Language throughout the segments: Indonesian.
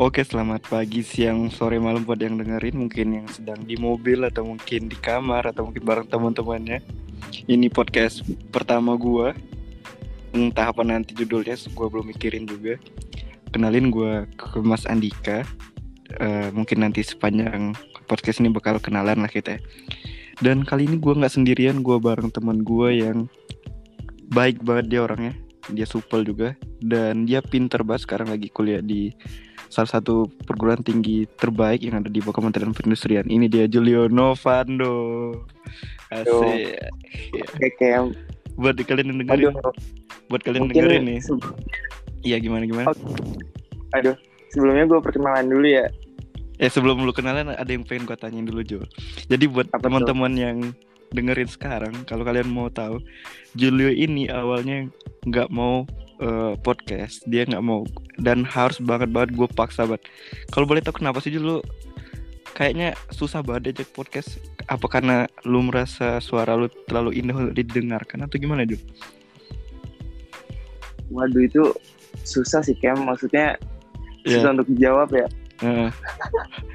Oke, selamat pagi, siang, sore, malam buat yang dengerin. Mungkin yang sedang di mobil atau mungkin di kamar atau mungkin bareng teman-temannya. Ini podcast pertama gua. Entah apa nanti judulnya, gua belum mikirin juga. Kenalin gua ke Mas Andika. Eh, mungkin nanti sepanjang podcast ini bakal kenalan lah kita. Dan kali ini gua nggak sendirian, gua bareng teman gua yang baik banget dia orangnya. Dia supel juga dan dia pinter banget sekarang lagi kuliah di salah satu perguruan tinggi terbaik yang ada di bawah Kementerian Perindustrian. Ini dia Julio Novando. Asik. Ya. Kayak Buat kalian yang dengerin, aduh buat kalian mungkin dengerin nih. Iya gimana gimana? aduh sebelumnya gue perkenalan dulu ya Eh sebelum lu kenalan ada yang pengen gua tanyain dulu Jo. Jadi buat teman-teman yang dengerin sekarang, kalau kalian mau tahu, Julio ini awalnya nggak mau eh, podcast, dia nggak mau dan harus banget banget gue paksa banget. Kalau boleh tahu kenapa sih Julio? Kayaknya susah banget diajak podcast. Apa karena lu merasa suara lu terlalu indah untuk didengarkan atau gimana Jul? waduh itu susah sih Kem maksudnya Iya. susah untuk dijawab ya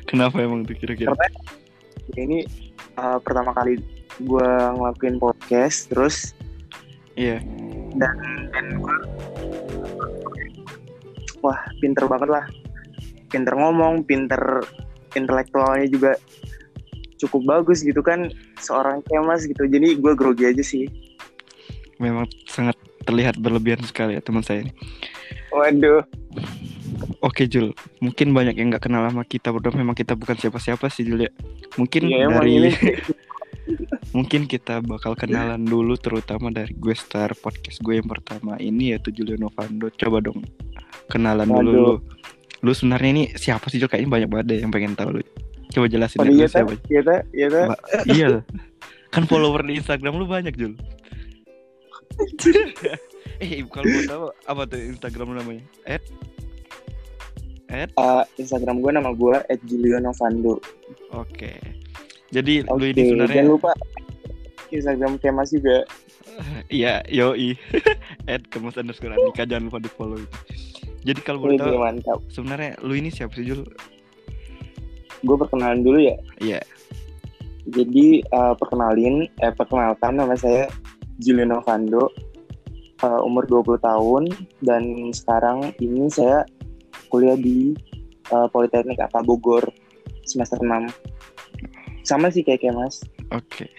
kenapa emang tuh kira-kira? karena ini uh, pertama kali gue ngelakuin podcast terus Iya. dan dan gue wah pinter banget lah pinter ngomong pinter intelektualnya juga cukup bagus gitu kan seorang kemas gitu jadi gue grogi aja sih Memang sangat terlihat berlebihan sekali ya teman saya ini. waduh Oke Jul, mungkin banyak yang nggak kenal sama kita berdua. Memang kita bukan siapa-siapa sih Jul ya. Mungkin emang dari mungkin kita bakal kenalan dulu, terutama dari gue star podcast gue yang pertama ini yaitu Julio Novando. Coba dong kenalan dulu Waduh. lu. Lu sebenarnya ini siapa sih Jul? Kayaknya banyak banget deh yang pengen tahu lu. Coba jelasin Oh deh lu iya siapa. iya iya. Ba- iya. Kan follower di Instagram lu banyak Jul. eh kalau mau tahu apa tuh Instagram lu namanya? Ed Ed Uh, Instagram gue nama gue @julionovando. Oke. Jadi lu Oke, ini sebenarnya jangan lupa Instagram Kemas juga. iya yoi at kemas underscore Andika jangan lupa di follow itu. Jadi kalau boleh tahu mantap. sebenarnya lu ini siapa sih Jul? Gue perkenalan dulu ya. Iya. Jadi uh, perkenalin, eh perkenalkan nama saya Julio Novando. Uh, umur 20 tahun dan sekarang ini saya kuliah di uh, Politeknik Apa Bogor semester 6. Sama sih kayak Kemas. Oke.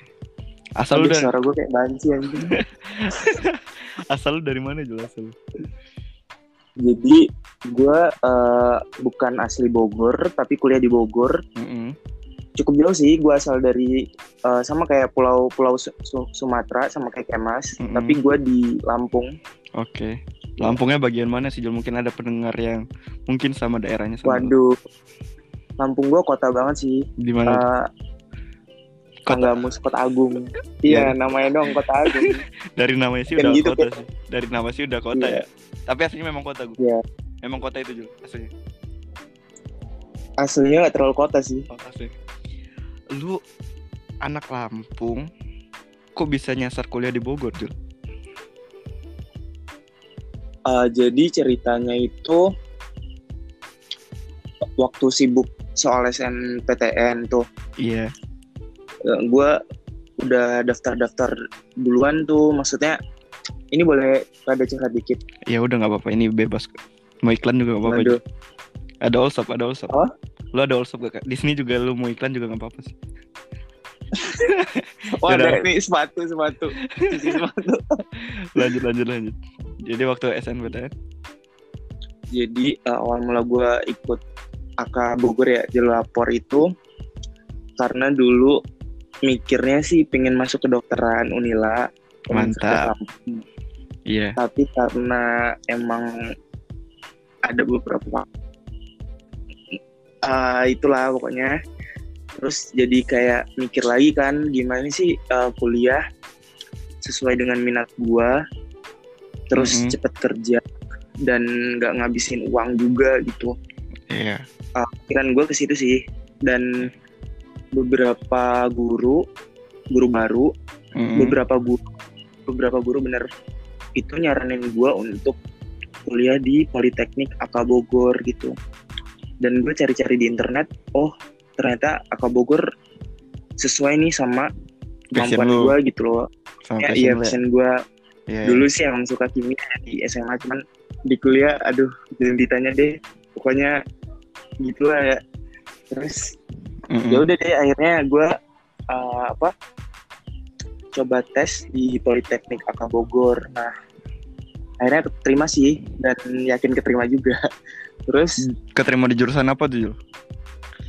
Asal lu Aduh, dari suara gue kayak banci anjing. asal lu dari mana Jul asal lu? Jadi gue uh, bukan asli Bogor tapi kuliah di Bogor. Mm-mm. Cukup jauh sih. Gue asal dari uh, sama kayak Pulau Pulau Su- Su- Sumatera sama kayak Kemas. Mm-mm. Tapi gue di Lampung. Oke. Lampungnya bagian mana sih Jul? Mungkin ada pendengar yang mungkin sama daerahnya sama. Waduh. Lampung gue kota banget sih. Di mana? Uh, Kota. Tanggamus Kota Agung. Iya. Iya, namanya dong Kota Agung. Dari namanya sih kan udah gitu, kota sih. Dari nama sih udah kota Iya. ya. Tapi aslinya memang kota gue. Iya. Memang kota itu Jul aslinya. Aslinya gak terlalu kota sih. Oh, asli. Lu anak Lampung, kok bisa nyasar kuliah di Bogor, Jul? Uh, jadi ceritanya itu waktu sibuk soal SNPTN tuh, Iya. gue udah daftar-daftar duluan tuh. Maksudnya ini boleh rada curhat dikit. Ya udah nggak apa-apa, ini bebas. Mau iklan juga nggak apa-apa. Ada allsop, ada allsop. Apa? Lu ada allsop gak? Kak? Di sini juga lu mau iklan juga nggak apa-apa sih. Wah, ada ini sepatu, sepatu. Sepatu. Lanjut, lanjut, lanjut. Jadi waktu SNPTN, Jadi uh, awal mula gue ikut AK Bogor ya lapor itu karena dulu mikirnya sih pengen masuk ke dokteran Unila Mantap. Iya. tapi karena emang ada beberapa uh, itulah pokoknya terus jadi kayak mikir lagi kan gimana sih uh, kuliah sesuai dengan minat gua terus Mhm. cepet kerja dan nggak ngabisin uang juga gitu Iya. uh, pikiran gue ke situ sih dan beberapa guru guru baru Mm-mm. beberapa guru beberapa guru bener itu nyaranin gue untuk kuliah di Politeknik AK Bogor gitu dan gue cari-cari di internet oh ternyata AK Bogor sesuai nih sama kemampuan gue gitu loh Sama ya iya ya? passion gue Iya, dulu sih emang suka kimia di SMA cuman di kuliah aduh jangan ditanya deh pokoknya gitu lah ya terus iya. Mm-mm. ya udah deh akhirnya gue uh, apa coba tes di Politeknik AK Bogor. Nah akhirnya keterima sih dan yakin keterima juga. Terus Keterima di jurusan apa tuh Jul?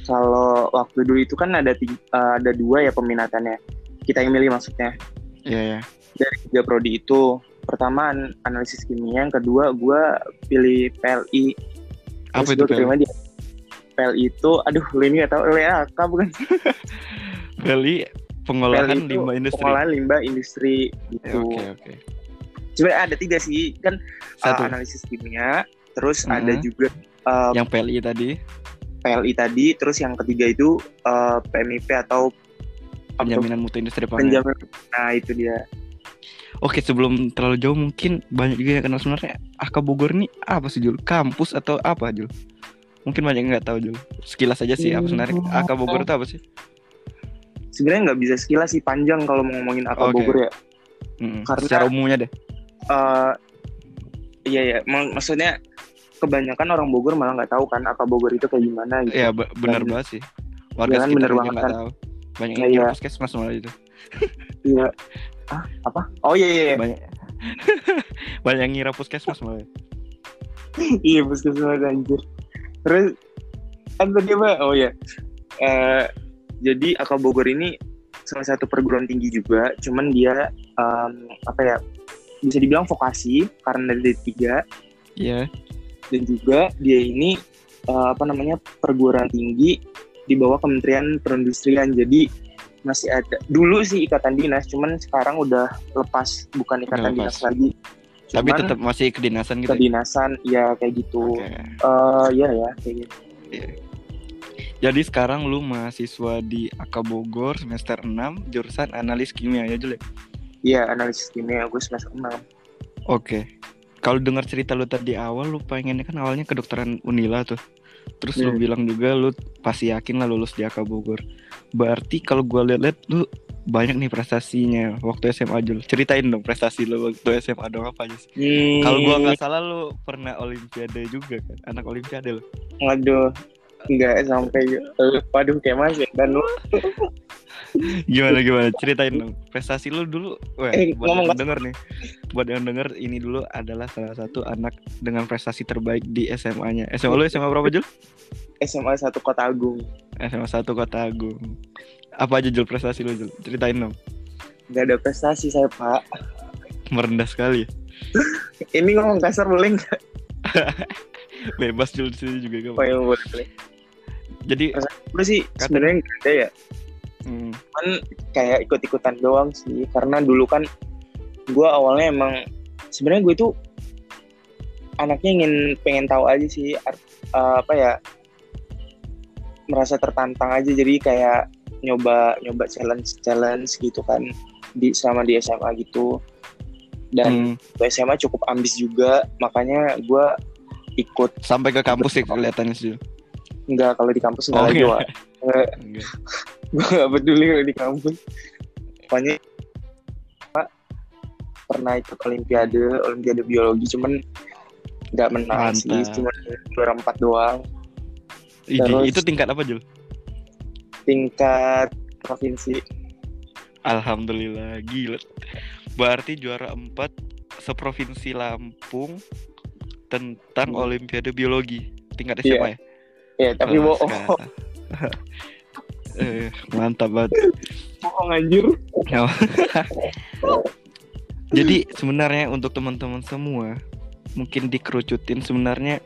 kalau waktu dulu itu kan ada tiga, uh, ada dua ya peminatannya. Kita yang milih maksudnya. Iya ya. dari tiga prodi itu pertama an- analisis kimia yang kedua gue pilih PLI Apa Terus itu gua keterima di PLI itu aduh lu ini gak tau LHK bukan? Beli pengolahan itu limbah industri. pengolahan limbah industri gitu Oke oke. sebenarnya ada tiga sih kan Satu. uh, analisis kimia terus Mhm. ada juga uh, Yang PLI tadi PLI tadi terus yang ketiga itu uh, PMIP atau penjaminan mutu industri pangan. penjamin nah itu dia Oke sebelum terlalu jauh mungkin banyak juga yang kenal sebenarnya AK Bogor ini apa sih Jul? Kampus atau apa Jul? Mungkin banyak yang nggak tahu Jul. Sekilas aja sih apa sebenarnya Hmm. AK Bogor itu apa sih? Sebenarnya nggak bisa sekilas sih panjang kalau mau ngomongin AK Oke. Bogor ya Mm-mm. Karena- Secara umumnya deh. Eh, iya ya mak- maksudnya kebanyakan orang Bogor malah nggak tahu kan AK Bogor itu kayak gimana gitu Iya be- benar banget sih. Warga Iya kan, sekitar bener banget kan. tahu. Banyak yang kira puskesmas malah itu. iya ah apa oh iya iya iya, Banyak banyak yang ngira puskesmas malah. iya puskesmas anjir terus kan tadi apa oh iya Eh, jadi AK Bogor ini salah satu perguruan tinggi juga cuman dia em, apa ya bisa dibilang vokasi karena dari tiga Iya. dan juga dia ini eh, apa namanya perguruan tinggi di bawah Kementerian Perindustrian jadi masih ada dulu sih ikatan dinas cuman sekarang udah lepas bukan ikatan Udah dinas lepas. lagi Tapi Cuman tetap masih kedinasan gitu. ya? kedinasan ya kayak gitu Oke. Eh, ya ya kayak gitu Jadi sekarang lu mahasiswa di AK Bogor semester 6 jurusan analis kimia ya Jul ya? Iya analisis kimia gue semester 6 Oke. Kalau dengar cerita lu tadi awal lu pengennya kan awalnya kedokteran Unila tuh. Terus lu Hmm. bilang juga lu pasti yakin lah lulus di AK Bogor. Berarti kalau gua lihat-lihat lu banyak nih prestasinya waktu SMA Jul. Ceritain dong prestasi lu waktu SMA dong apa aja sih? Hmm, Kalau gua nggak salah lu pernah olimpiade juga kan? Anak olimpiade lu. Waduh Enggak sampai Waduh kayak mas ya Dan lu Gimana gimana? Ceritain dong. Prestasi lu dulu. Wah, Eh, buat ngomong yang denger nih. Buat yang denger ini dulu adalah salah satu anak dengan prestasi terbaik di SMA-nya. SMA lu SMA berapa Jul? SMA 1 Kota Agung SMA 1 Kota Agung. Apa aja Jul prestasi lu Jul? Ceritain dong. Gak ada prestasi saya pak Merendah sekali. Ini ngomong kasar boleh nggak? Bebas Jul di sini juga gak Oh apa. ya boleh. Jadi Gue sih Kata- sebenarnya ada ya. Hmm, Cuman kayak ikut-ikutan doang sih Karena dulu kan Gue awalnya emang sebenarnya gue tuh Anaknya ingin pengen tahu aja sih art- eh, Apa ya Merasa tertantang aja. Jadi kayak nyoba nyoba challenge challenge gitu kan di selama di SMA gitu. Dan hmm, SMA cukup ambis juga makanya gue ikut sampai ke kampus sih kelihatannya sih. Enggak kalau di kampus enggak Oh, lagi iya. Wak. Eh, Enggak. gue gak peduli kalau di kampus pokoknya Pak, pernah ikut olimpiade olimpiade biologi cuman nggak menang sih Mantap. cuma juara empat doang Terus- itu tingkat apa Jul? tingkat provinsi Alhamdulillah gila. Berarti juara 4 seprovinsi Lampung tentang Hmm. Olimpiade Biologi tingkat Iya. SMA ya. ya tapi Kelas, bohong eh, mantap banget. bohong anjir Jadi sebenarnya untuk teman-teman semua mungkin dikerucutin sebenarnya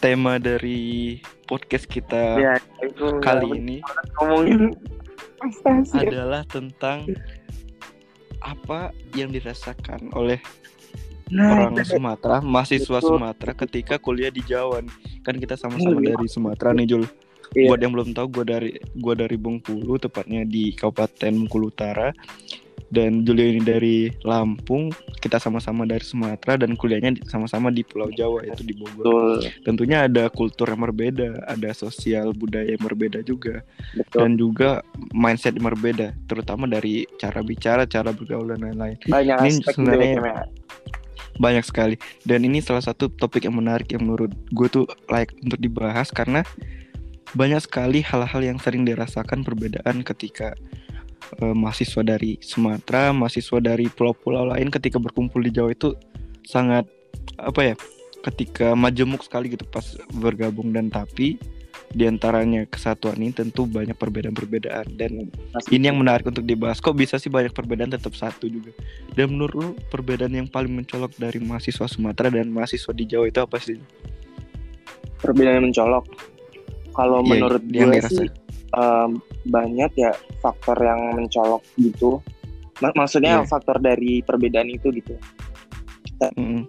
tema dari podcast kita ya itu kali ini ngomongin adalah tentang apa yang dirasakan oleh nah orang itu- Sumatera, mahasiswa Betul. Sumatera ketika kuliah di Jawa. nih. Kan kita sama-sama Iya. dari Sumatera nih, Jul. Iya. Buat yang belum tahu, gue dari gua dari Bengkulu, tepatnya di Kabupaten Bengkulu Utara. dan Julio ini dari Lampung kita sama-sama dari Sumatera dan kuliahnya sama-sama di Pulau Jawa yaitu di Bogor betul tentunya ada kultur yang berbeda ada sosial budaya yang berbeda juga betul dan juga mindset yang berbeda terutama dari cara bicara cara bergaul dan lain-lain banyak ini aspek sebenarnya- banyak sekali dan ini salah satu topik yang menarik yang menurut gue tuh like untuk dibahas karena banyak sekali hal-hal yang sering dirasakan perbedaan ketika eh, mahasiswa dari Sumatera, mahasiswa dari pulau-pulau lain ketika berkumpul di Jawa itu sangat apa ya? Ketika majemuk sekali gitu pas bergabung dan tapi di antaranya kesatuan ini tentu banyak perbedaan-perbedaan dan Pasti. ini yang menarik untuk dibahas. Kok bisa sih banyak perbedaan tetap satu juga? Dan menurut lu perbedaan yang paling mencolok dari mahasiswa Sumatera dan mahasiswa di Jawa itu apa sih? perbedaan yang mencolok kalau Iya, menurut yang gue dirasa. sih em, banyak ya faktor yang mencolok gitu Mak- maksudnya Iya. faktor dari perbedaan itu gitu Mm-mm.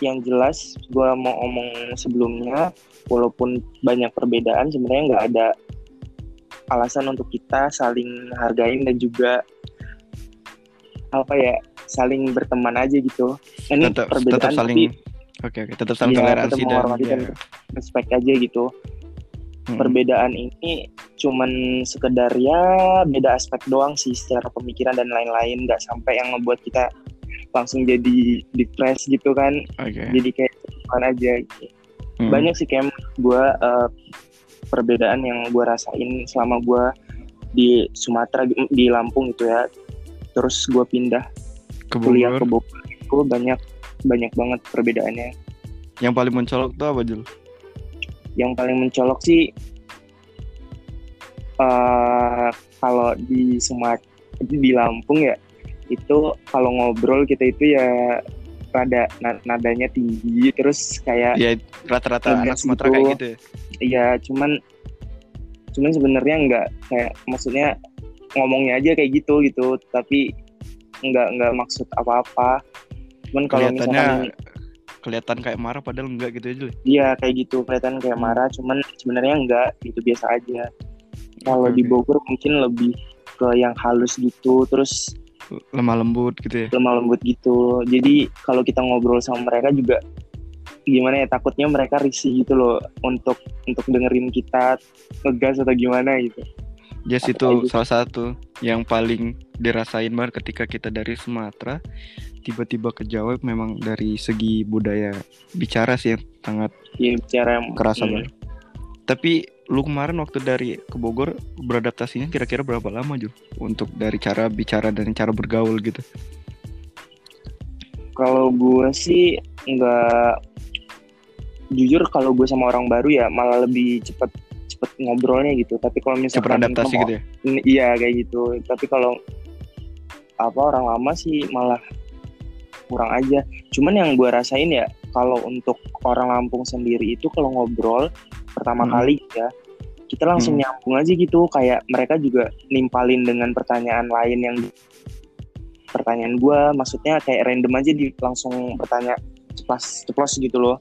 Yang jelas gue mau omong sebelumnya walaupun banyak perbedaan sebenarnya nggak ada alasan untuk kita saling hargain dan juga apa ya saling berteman aja gitu ini Tetap, perbedaan tetap saling tapi Oke oke, tetap saling toleransi tetap dan menghormati ya. dan respect aja gitu Mm-mm. perbedaan ini cuman sekedar ya beda aspek doang sih secara pemikiran dan lain-lain nggak sampai yang membuat kita langsung jadi depres gitu kan Oke. jadi kayak cuman aja gitu. Mm. banyak sih kayak gue perbedaan yang gue rasain selama gue di Sumatera di Lampung gitu ya terus gue pindah ke kuliah ke Bogor. Itu banyak banyak banget perbedaannya Yang paling mencolok tuh apa Jul? yang paling mencolok sih eh kalau di Sumat di Lampung ya itu kalau ngobrol kita itu ya rada na- nadanya tinggi terus kayak Ya rata-rata anak Sumatera gitu. kayak gitu ya. Iya, cuman cuman sebenarnya nggak kayak maksudnya ngomongnya aja kayak gitu gitu, tapi nggak nggak maksud apa-apa. Cuman kalau misalkan Kelihatannya kelihatan kayak marah padahal enggak gitu aja. Iya kayak gitu kelihatan kayak Hmm. marah, cuman sebenarnya nggak gitu biasa aja. Kalau Oke, di oke. Bogor mungkin lebih ke yang halus gitu, terus Lemah lembut gitu ya. lemah lembut gitu. Jadi kalau kita ngobrol sama mereka juga gimana ya takutnya mereka risih gitu loh untuk untuk dengerin kita ngegas atau gimana gitu. Jas Apa itu salah satu yang paling dirasain banget ketika kita dari Sumatera tiba-tiba ke Jawa memang dari segi budaya bicara sih yang sangat ya bicara yang kerasa hmm, banget. Tapi lu kemarin waktu dari ke Bogor beradaptasinya kira-kira berapa lama Jul? Untuk dari cara bicara dan cara bergaul gitu. kalau gue sih nggak jujur kalau gue sama orang baru ya malah lebih cepet cepet ngobrolnya gitu tapi kalau Cepat misalkan adaptasi sama- gitu ya. Iya kayak gitu tapi kalau apa orang lama sih malah kurang aja cuman yang gue rasain ya kalau untuk orang Lampung sendiri itu kalau ngobrol pertama Hmm. kali ya kita langsung Hmm. nyambung aja gitu kayak mereka juga nimpalin dengan pertanyaan lain yang pertanyaan gue maksudnya kayak random aja di langsung bertanya ceplos ceplos gitu loh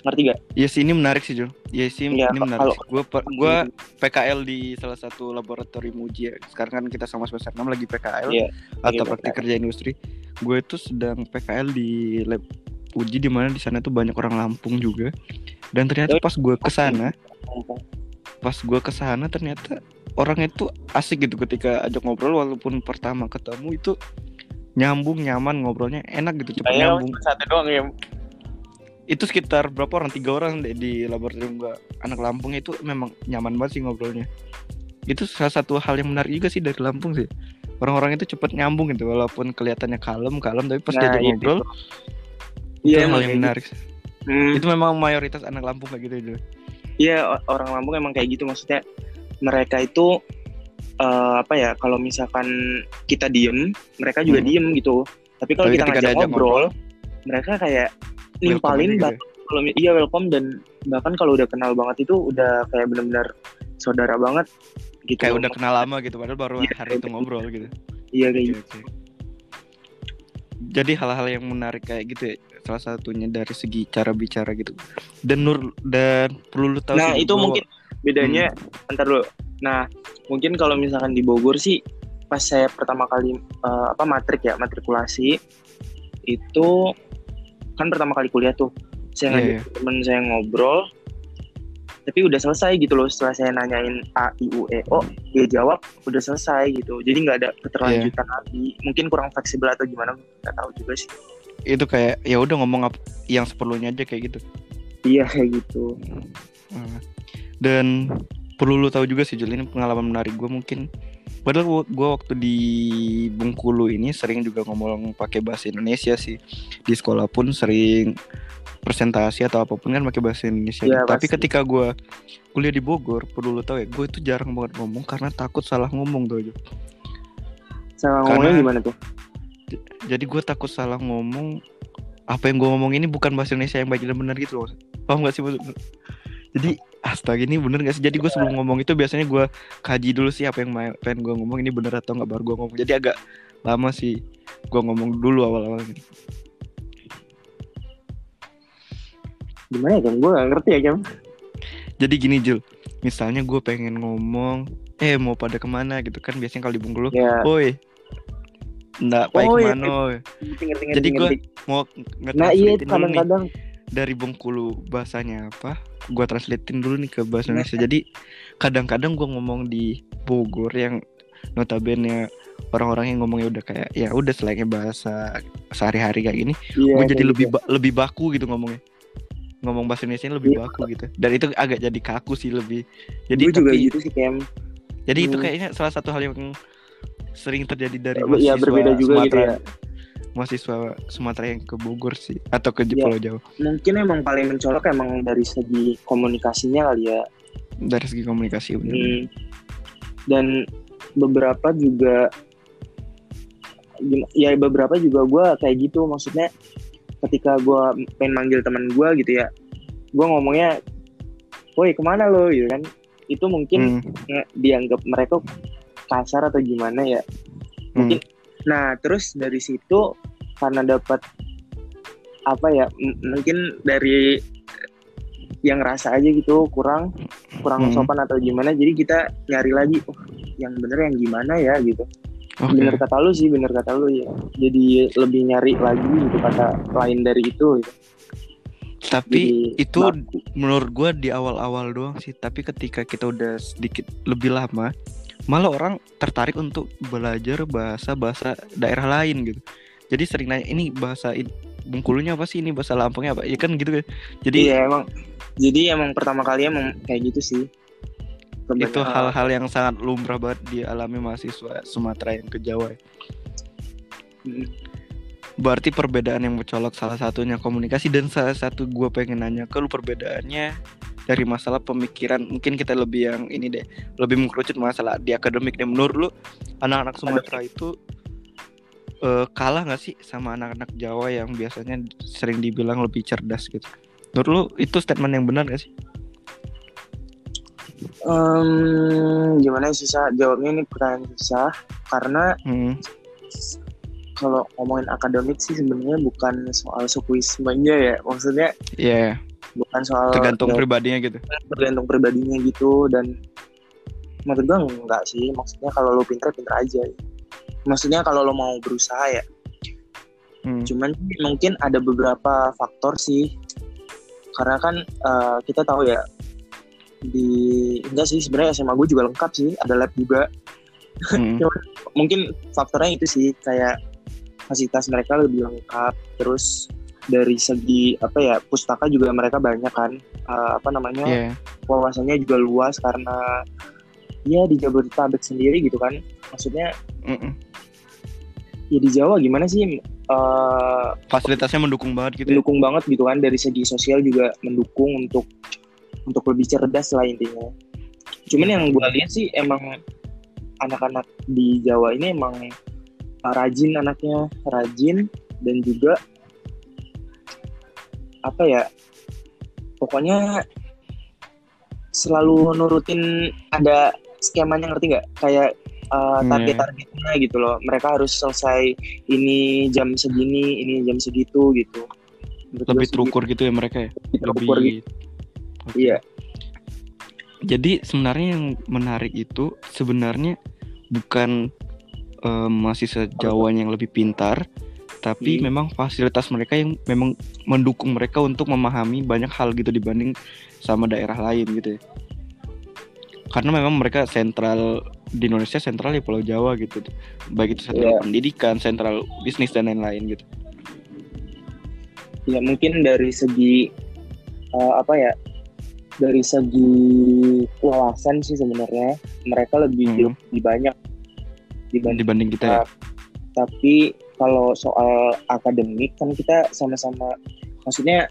ngerti gak? Iya sih ini menarik sih Jul. Iya sih Iya, ini kalau- menarik. Gue gue PKL di salah satu laboratorium uji ya. Sekarang kan kita sama semester 6 lagi PKL Iya, atau praktik kerja industri. Gue itu sedang PKL di lab uji di mana di sana tuh banyak orang Lampung juga. Dan ternyata pas gue ke sana, Lampung. pas gue ke sana ternyata orangnya tuh asik gitu ketika ajak ngobrol walaupun pertama ketemu itu nyambung nyaman ngobrolnya enak gitu cepet nyambung satu doang ya itu sekitar berapa orang tiga orang deh di laboratorium gua anak Lampung itu memang nyaman banget sih ngobrolnya itu salah satu hal yang menarik juga sih dari Lampung sih orang-orang itu cepet nyambung gitu walaupun kelihatannya kalem kalem tapi pas Nah, diajak itu. ngobrol itu Iya, hal yang kayak menarik sih. Hmm. itu memang mayoritas anak Lampung kayak gitu aja Iya orang Lampung emang kayak gitu maksudnya mereka itu eh, apa ya kalau misalkan kita diem mereka juga Hmm. diem gitu tapi kalau kita ngajak diajak ngobrol mereka kayak nimpalin aja bah- kalau mi- iya welcome dan bahkan kalau udah kenal banget itu udah kayak benar-benar saudara banget gitu kayak loh. udah kenal lama gitu padahal baru Iya, hari itu kayak ngobrol gitu iya kayak gitu. Jadi hal-hal yang menarik kayak gitu ya, salah satunya dari segi cara bicara gitu. Dan Nur dan perlu lu tahu nah sih, itu gua- mungkin bedanya Hmm. antar dulu nah mungkin kalau misalkan di Bogor sih pas saya pertama kali uh, apa matrik ya matrikulasi itu kan pertama kali kuliah tuh saya Iya, ngajak iya. temen saya ngobrol tapi udah selesai gitu loh setelah saya nanyain A I U E O dia jawab udah selesai gitu jadi nggak ada keterlanjutan Iya. lagi mungkin kurang fleksibel atau gimana nggak tahu juga sih Itu kayak ya udah ngomong ap- yang seperlunya aja kayak gitu. iya kayak gitu Hmm. Dan perlu lu tahu juga sih Jul ini pengalaman menarik gue mungkin. Padahal gua waktu di Bengkulu ini sering juga ngomong pakai bahasa Indonesia sih. Di sekolah pun sering presentasi atau apa pun kan pakai bahasa Indonesia. Iya, Tapi pasti. ketika gua kuliah di Bogor, perlu lu tahu ya, gue itu jarang banget ngomong karena takut salah ngomong tuh. Sama Karena- ngomongnya gimana tuh Jadi gue takut salah ngomong apa yang gue ngomong ini bukan bahasa Indonesia yang baik dan benar gitu loh. Paham gak sih maksud Jadi astaga ini bener gak sih? Jadi gue sebelum ngomong itu biasanya gue kaji dulu sih apa yang pengen gue ngomong ini bener atau nggak baru gue ngomong. Jadi agak lama sih gue ngomong dulu awal-awal gitu. gimana ya kan gue nggak ngerti ya kan Jadi gini Jul, misalnya gue pengen ngomong, eh mau pada ke mana gitu kan biasanya kalau di Bengkulu, ya oi, nggak pai Oh, iya. oi. ngerti ngerti Jadi ngerti. mau nah iya nge-translatein dulu nih. kadang-kadang dari Bengkulu bahasanya apa gua translatein dulu nih ke bahasa Indonesia jadi kadang-kadang gua ngomong di Bogor yang notabene orang-orang yang ngomongnya udah kayak ya udah selainnya bahasa sehari-hari kayak gini iya, gue jadi kayak lebih gitu. ba- lebih baku gitu ngomongnya ngomong bahasa Indonesia lebih Iya. baku gitu dan itu agak jadi kaku sih lebih jadi Gua juga tapi gitu sih Kem jadi itu Hmm. kayaknya salah satu hal yang sering terjadi dari Iya, mahasiswa berbeda juga gitu Sumatera ya. mahasiswa Sumatera yang ke Bogor sih atau ke. Pulau Jawa mungkin emang paling mencolok emang dari segi komunikasinya kali ya dari segi komunikasi. Hmm. dan beberapa juga ya beberapa juga gue kayak gitu maksudnya ketika gue pengen manggil teman gue gitu ya gue ngomongnya woi ke mana lo gitu kan itu mungkin Hmm. dianggap mereka kasar atau gimana ya mungkin nah terus dari situ karena dapat apa ya mungkin dari yang rasa aja gitu kurang kurang Hmm. sopan atau gimana jadi kita nyari lagi oh yang bener yang gimana ya gitu Oke. bener kata lu sih bener kata lu ya jadi lebih nyari lagi gitu kata lain dari itu gitu. Tapi Jadi itu baku. menurut gua di awal-awal doang sih. Tapi ketika kita udah sedikit lebih lama, malah orang tertarik untuk belajar bahasa-bahasa daerah lain gitu. Jadi sering nanya ini bahasa Bengkulunya apa sih ini bahasa Lampungnya apa? Ya kan gitu kan. Jadi iya emang jadi emang pertama kali emang kayak gitu sih itu hal-hal yang sangat lumrah banget dialami mahasiswa Sumatera yang ke Jawa. ya. mm, Berarti perbedaan yang mencolok salah satunya komunikasi dan salah satu gua pengen nanya ke lu perbedaannya dari masalah pemikiran mungkin kita lebih yang ini deh lebih mengkerucut masalah di akademik deh. Menurut lu anak-anak Sumatera itu eh, kalah nggak sih sama anak-anak Jawa yang biasanya sering dibilang lebih cerdas gitu? Menurut lu itu statement yang benar gak sih? Em, gimana ya susah? Jawabnya ini pertanyaan susah karena hmm. kalau ngomongin akademik sih sebenarnya bukan soal sukuismenya ya. Maksudnya ya bukan soal tergantung ya, pribadinya gitu. tergantung pribadinya gitu dan menurut gue enggak sih. Maksudnya kalau lo pinter pinter aja. Maksudnya kalau lo mau berusaha ya. Hmm. cuman mungkin ada beberapa faktor sih. Karena kan eh, kita tahu ya di enggak sih sebenarnya SMA gue juga lengkap sih. Ada lab juga. Hmm. mungkin faktornya itu sih kayak fasilitas mereka lebih lengkap. Terus dari segi apa ya pustaka juga mereka banyak kan Eh, apa namanya Iya. wawasannya juga luas karena ya di Jabodetabek sendiri gitu kan maksudnya Mm-mm. ya di Jawa gimana sih eh, fasilitasnya mendukung banget gitu ya. mendukung banget gitu kan dari segi sosial juga mendukung untuk untuk lebih cerdas lah intinya cuman yang gue lihat sih emang anak-anak di Jawa ini emang uh, rajin anaknya rajin dan juga apa ya pokoknya selalu nurutin ada skemanya ngerti nggak? Kayak uh, target-targetnya gitu loh. Mereka harus selesai ini jam segini ini jam segitu gitu. Gue lebih terukur gitu. ya mereka ya? Gitu, terukur lebih gitu. Oke. iya. Jadi sebenarnya yang menarik itu sebenarnya bukan eh, mahasiswa Jawa yang lebih pintar, tapi Hmm. memang fasilitas mereka yang memang mendukung mereka untuk memahami banyak hal gitu dibanding sama daerah lain gitu ya. Karena memang mereka sentral di Indonesia sentral di Pulau Jawa gitu, baik itu sentral Iya. pendidikan, sentral bisnis dan lain-lain gitu. ya mungkin dari segi eh, apa ya dari segi wawasan sih sebenarnya mereka lebih Hmm. lebih banyak dibanding Dibanding kita ya. tapi kalau soal akademik kan kita sama-sama maksudnya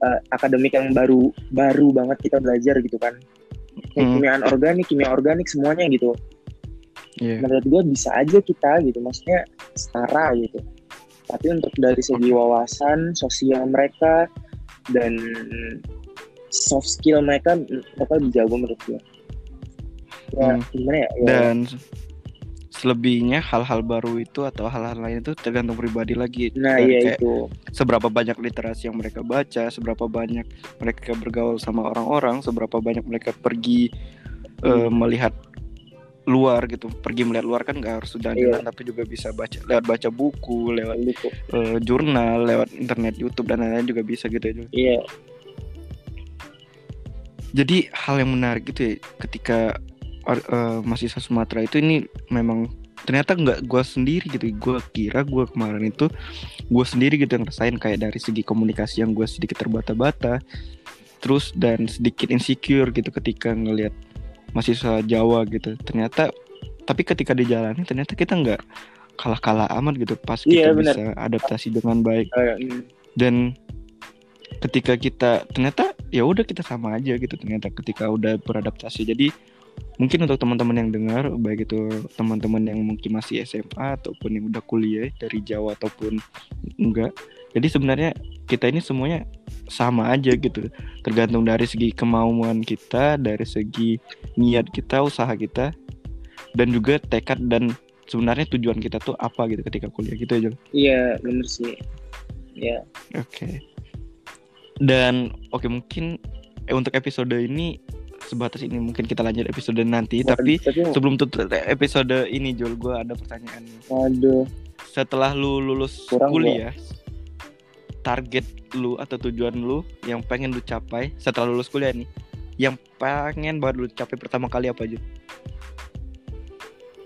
eh, akademik yang baru baru banget kita belajar gitu kan kayak Hmm. kimia organik kimia organik semuanya gitu Iya. menurut gue bisa aja kita gitu maksudnya setara gitu tapi untuk dari segi wawasan sosial mereka dan soft skill mereka mereka lebih jago menurut gue ya Hmm. gimana ya, ya Dan selebihnya hal-hal baru itu atau hal-hal lain itu tergantung pribadi lagi. nah Dan iya kayak itu seberapa banyak literasi yang mereka baca, seberapa banyak mereka bergaul sama orang-orang, seberapa banyak mereka pergi eh, melihat luar gitu. Pergi melihat luar kan nggak harus sudah Iya. tapi juga bisa baca lewat baca buku, lewat gitu eh, jurnal, lewat internet, YouTube dan lain-lain juga bisa gitu ya. Iya Jadi hal yang menarik gitu ya ketika eh, mahasiswa Sumatera itu ini memang ternyata nggak gue sendiri gitu. Gue kira gue kemarin itu gue sendiri gitu yang rasain kayak dari segi komunikasi yang gue sedikit terbata-bata, terus dan sedikit insecure gitu ketika ngelihat mahasiswa Jawa gitu. Ternyata tapi ketika dijalani ternyata kita nggak kalah-kalah amat gitu pas kita Iya, benar. bisa adaptasi dengan baik Eh, hmm. dan ketika kita ternyata ya udah kita sama aja gitu ternyata ketika udah beradaptasi jadi mungkin untuk teman-teman yang dengar baik itu teman-teman yang mungkin masih SMA ataupun yang udah kuliah dari Jawa ataupun enggak jadi sebenarnya kita ini semuanya sama aja gitu. Tergantung dari segi kemauan kita dari segi niat kita usaha kita dan juga tekad dan sebenarnya tujuan kita tuh apa gitu ketika kuliah gitu aja iya bener sih. Ya Oke. Dan oke mungkin eh, untuk episode ini sebatas ini mungkin kita lanjut episode nanti. Tapi tapi sebelum tutup episode ini Jul, gue ada pertanyaan. nih. waduh Setelah lu lulus Kurang kuliah, target lu atau tujuan lu yang pengen lu capai setelah lulus kuliah nih, yang pengen banget lu capai pertama kali apa Jul?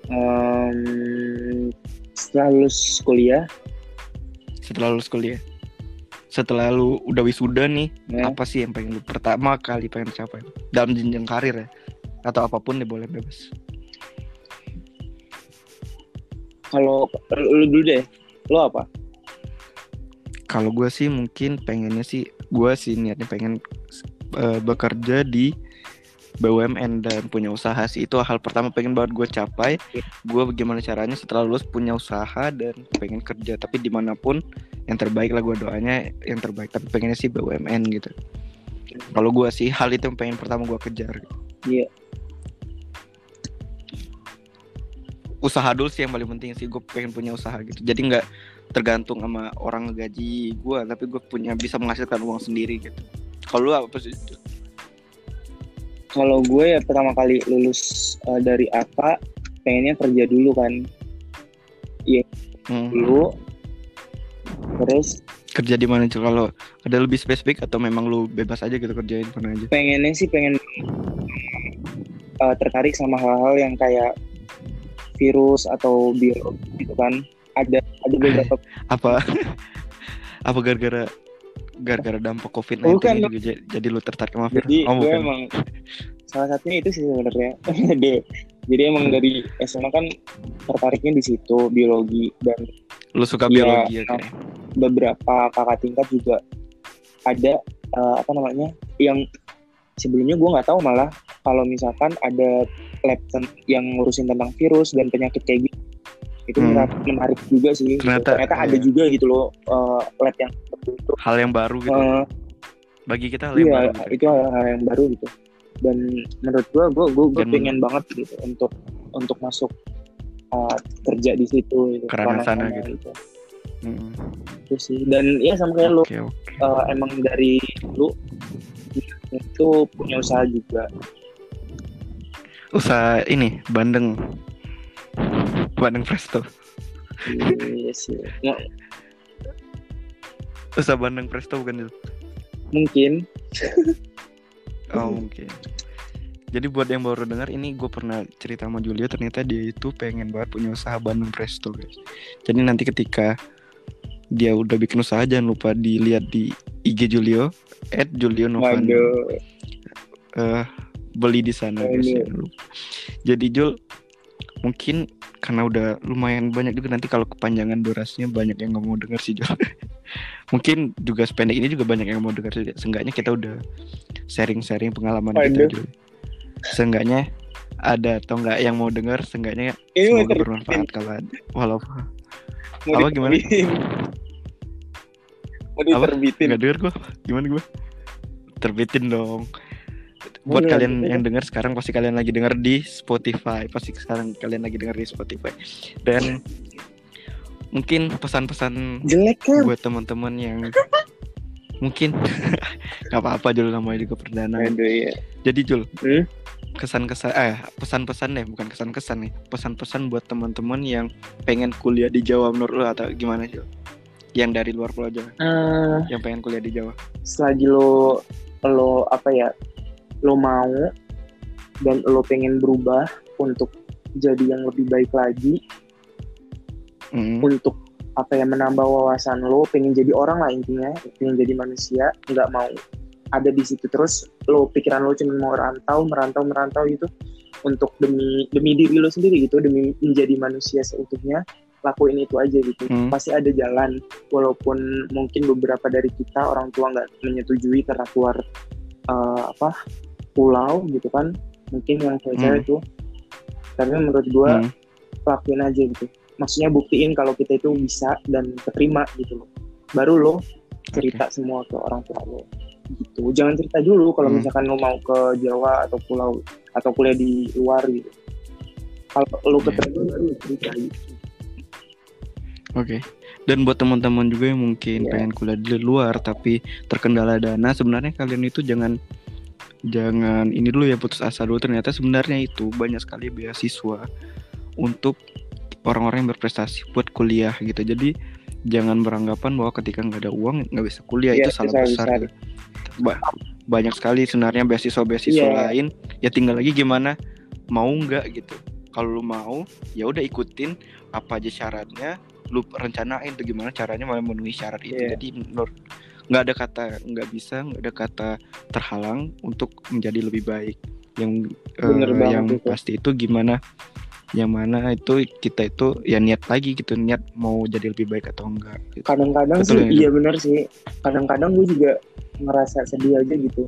Em, setelah lulus kuliah Setelah lulus kuliah, setelah lu udah wisuda nih, ya, apa sih yang pengen lu pertama kali pengen capai? Dalam jenjang karir ya? Atau apa pun deh boleh bebas. Kalau lu dulu deh lo apa? Kalau gue sih mungkin pengennya sih gue sih niatnya pengen eh, bekerja di BUMN dan punya usaha sih. Itu hal pertama pengen banget gue capai. Gue bagaimana caranya setelah lulus punya usaha dan pengen kerja. Tapi di mana pun yang terbaik lah gue doanya yang terbaik. Tapi pengennya sih BUMN gitu. Kalau gue sih hal itu yang pengen pertama gue kejar. Iya. usaha dulu sih yang paling penting sih. Gue pengen punya usaha gitu. Jadi nggak tergantung sama orang ngegaji gue tapi gue punya bisa menghasilkan uang sendiri gitu. Kalau lu apa sih kalau gue ya pertama kali lulus eh, dari apa pengennya kerja dulu kan. Hmm. dulu. Terus kerja di mana kalau ada lebih spesifik atau memang lu bebas aja gitu kerjain mana aja? pengennya sih pengen eh, tertarik sama hal-hal yang kayak virus atau biologi gitu kan. Ada ada beberapa apa? Apa gara-gara gara-gara dampak covid 19 Bukan, ini jadi, jadi lu tertarik sama virus. Jadi oh gue bukan. emang salah satunya itu sih sebenarnya. Jadi emang dari SMA kan tertariknya di situ biologi dan lu suka Iya, biologi ya kayak beberapa kakak tingkat juga ada eh, apa namanya yang sebelumnya gue nggak tahu malah kalau misalkan ada lab yang ngurusin tentang virus dan penyakit kayak gitu itu Hmm. menarik, juga sih gitu. Ternyata, ternyata ada iya. juga gitu loh eh, lab yang itu hal yang baru gitu Eh, bagi kita hal yang iya baru gitu. itu hal yang baru gitu dan menurut gue gue gue Dan- pengen banget gitu untuk untuk masuk eh, kerja di situ gitu, Kerana sana ranah gitu. Mm. itu sih dan ya sama kayak lu oke oke eh, emang dari dulu itu punya usaha juga usaha ini bandeng Bandeng Presto. Iya sih. Nggak, Usaha Bandeng Presto bukan Jul? mungkin. Oh mungkin. Jadi buat yang baru dengar ini gue pernah cerita sama Julio ternyata dia itu pengen banget punya usaha Bandeng Presto guys. Jadi nanti ketika dia udah bikin usaha jangan lupa dilihat di IG Julio at Julio Novando. Waduh. Eh, beli di sana guys Waduh. jangan lupa. Jadi Jul mungkin karena udah lumayan banyak juga nanti kalau kepanjangan durasinya banyak yang nggak mau denger sih Jul. mungkin juga sependek ini juga banyak yang mau denger sih. Seenggaknya kita udah sharing-sharing pengalaman kita Waduh. Jul. Seenggaknya ada atau enggak yang mau denger seenggaknya Ini mau semoga bermanfaat kalau ada. walaupun Mau Apa, gimana? Mau diterbitin. nggak denger gua gimana gua terbitin dong buat Boleh, kalian boleh. yang dengar sekarang pasti kalian lagi dengar di Spotify pasti sekarang kalian lagi dengar di Spotify dan mungkin pesan-pesan Jelek kan? buat teman-teman yang mungkin nggak apa-apa Jul namanya juga perdana Aduh iya. jadi Jul Hmm? kesan-kesan eh pesan-pesan deh bukan kesan-kesan nih pesan-pesan buat teman-teman yang pengen kuliah di Jawa menurut lo atau gimana Jul yang dari luar pulau Jawa Eh, yang pengen kuliah di Jawa selagi lo lo apa ya lo mau dan lo pengen berubah untuk jadi yang lebih baik lagi Hmm. untuk apa ya menambah wawasan lo pengen jadi orang lah intinya pengen jadi manusia nggak mau ada di situ terus lo pikiran lo cuma mau rantau merantau merantau gitu untuk demi demi diri lo sendiri gitu demi menjadi manusia seutuhnya lakuin itu aja gitu Hmm. pasti ada jalan walaupun mungkin beberapa dari kita orang tua nggak menyetujui karena keluar eh, apa pulau gitu kan. Mungkin yang cewek-cewek tuh. Tapi menurut gua Hmm. lakuin aja gitu. Maksudnya buktiin kalau kita itu bisa dan keterima gitu loh. Baru lo cerita semua ke orang tua lo. Gitu. Jangan cerita dulu kalau Hmm. misalkan lo mau ke Jawa atau pulau atau kuliah di luar gitu. Kalau lo Iya. keterima baru lo cerita gitu Oke. Dan buat teman-teman juga yang mungkin Iya. pengen kuliah di luar tapi terkendala dana, sebenarnya kalian itu jangan jangan ini dulu ya putus asa dulu. Ternyata sebenarnya itu banyak sekali beasiswa untuk orang-orang yang berprestasi buat kuliah gitu. Jadi jangan beranggapan bahwa ketika nggak ada uang nggak bisa kuliah Iya, itu salah besar. bisa. gitu. Ba- banyak sekali sebenarnya beasiswa-beasiswa Iya. lain. Ya tinggal lagi gimana mau nggak gitu. Kalau lu mau, ya udah ikutin apa aja syaratnya lu rencanain tuh gimana caranya memenuhi syarat itu. Iya. jadi menurut nggak ada kata nggak bisa nggak ada kata terhalang untuk menjadi lebih baik. Yang Bener eh, banget yang itu. pasti itu gimana yang mana itu kita itu ya niat lagi gitu niat mau jadi lebih baik atau enggak gitu. kadang-kadang Betul sih ya, iya benar sih. Kadang-kadang gue juga ngerasa sedih aja gitu.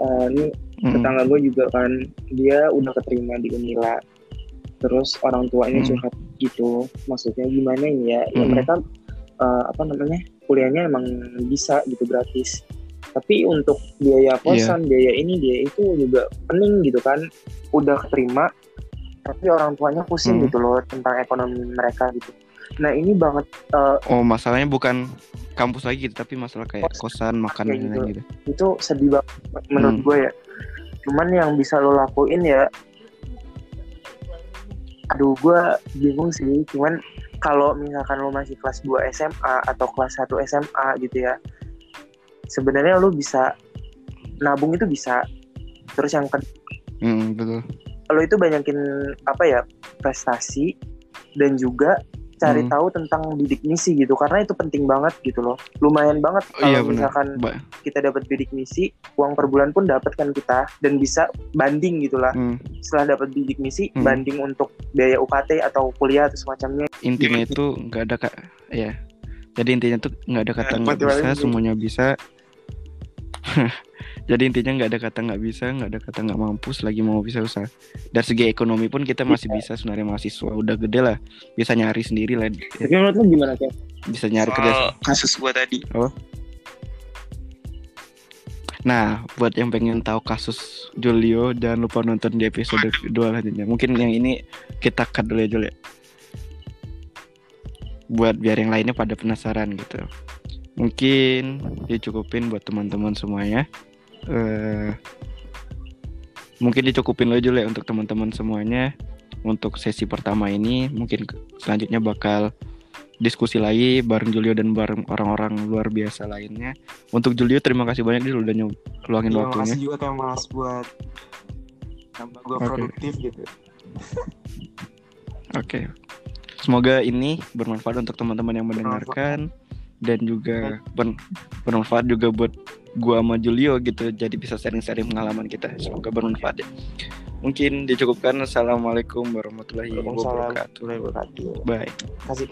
Eh, ini Mm, tetangga gue juga kan dia udah keterima di Unila terus orang tuanya Hmm. curhat gitu maksudnya gimana ini ya, ya Hmm. mereka eh, apa namanya kuliahnya emang bisa gitu gratis tapi untuk biaya Iya. kosan biaya ini dia itu juga pening gitu kan udah keterima tapi orang tuanya pusing Hmm. gitu loh tentang ekonomi mereka gitu nah ini banget eh, oh masalahnya bukan kampus lagi gitu tapi masalah kayak Kos. kosan makanan Kayak gitu. gitu itu sedih banget menurut Hmm. gue ya cuman yang bisa lo lakuin ya aduh gue bingung sih. Cuman kalau misalkan lo masih kelas 2 SMA atau kelas 1 SMA gitu ya sebenarnya lo bisa nabung itu bisa. Terus yang kedua Mm, betul. lo itu banyakin apa ya prestasi dan juga cari Hmm. tahu tentang bidik misi gitu karena itu penting banget gitu loh. Lumayan banget Oh, iya, kalau benar. misalkan Ba- kita dapat bidik misi uang per bulan pun dapat kan kita dan bisa banding gitulah mm, setelah dapat bidik misi Hmm. banding untuk biaya UKT atau kuliah atau semacamnya. Intinya itu nggak ada kak ya. Jadi intinya tuh nggak ada kata nggak motivasi. bisa semuanya bisa jadi intinya nggak ada kata nggak bisa nggak ada kata nggak mampu selagi mau bisa usaha. Dari segi ekonomi pun kita masih bisa sebenarnya mahasiswa udah gede lah. Bisa nyari sendiri lah. Tapi menurut lu gimana kayak bisa nyari kerja. kasus gua tadi. Nah buat yang pengen tahu kasus Julio jangan lupa nonton di episode kedua lanjutnya mungkin yang ini kita cut dulu ya Jul ya. Buat biar yang lainnya pada penasaran gitu mungkin dicukupin buat teman-teman semuanya eh mungkin dicukupin lo ya untuk teman-teman semuanya untuk sesi pertama ini mungkin selanjutnya bakal diskusi lagi bareng Julio dan bareng orang-orang luar biasa lainnya. Untuk Julio terima kasih banyak dia udah luangin Iya, waktunya. makasih juga kayak mas buat tambah gue Oke. produktif gitu. Oke. Semoga ini bermanfaat untuk teman-teman yang mendengarkan dan juga ber- bermanfaat juga buat gua sama Julio gitu. Jadi bisa sharing-sharing pengalaman kita. Semoga bermanfaat ya. Mungkin dicukupkan. Assalamualaikum warahmatullahi wabarakatuh. wabarakatuh. Bye. Kasih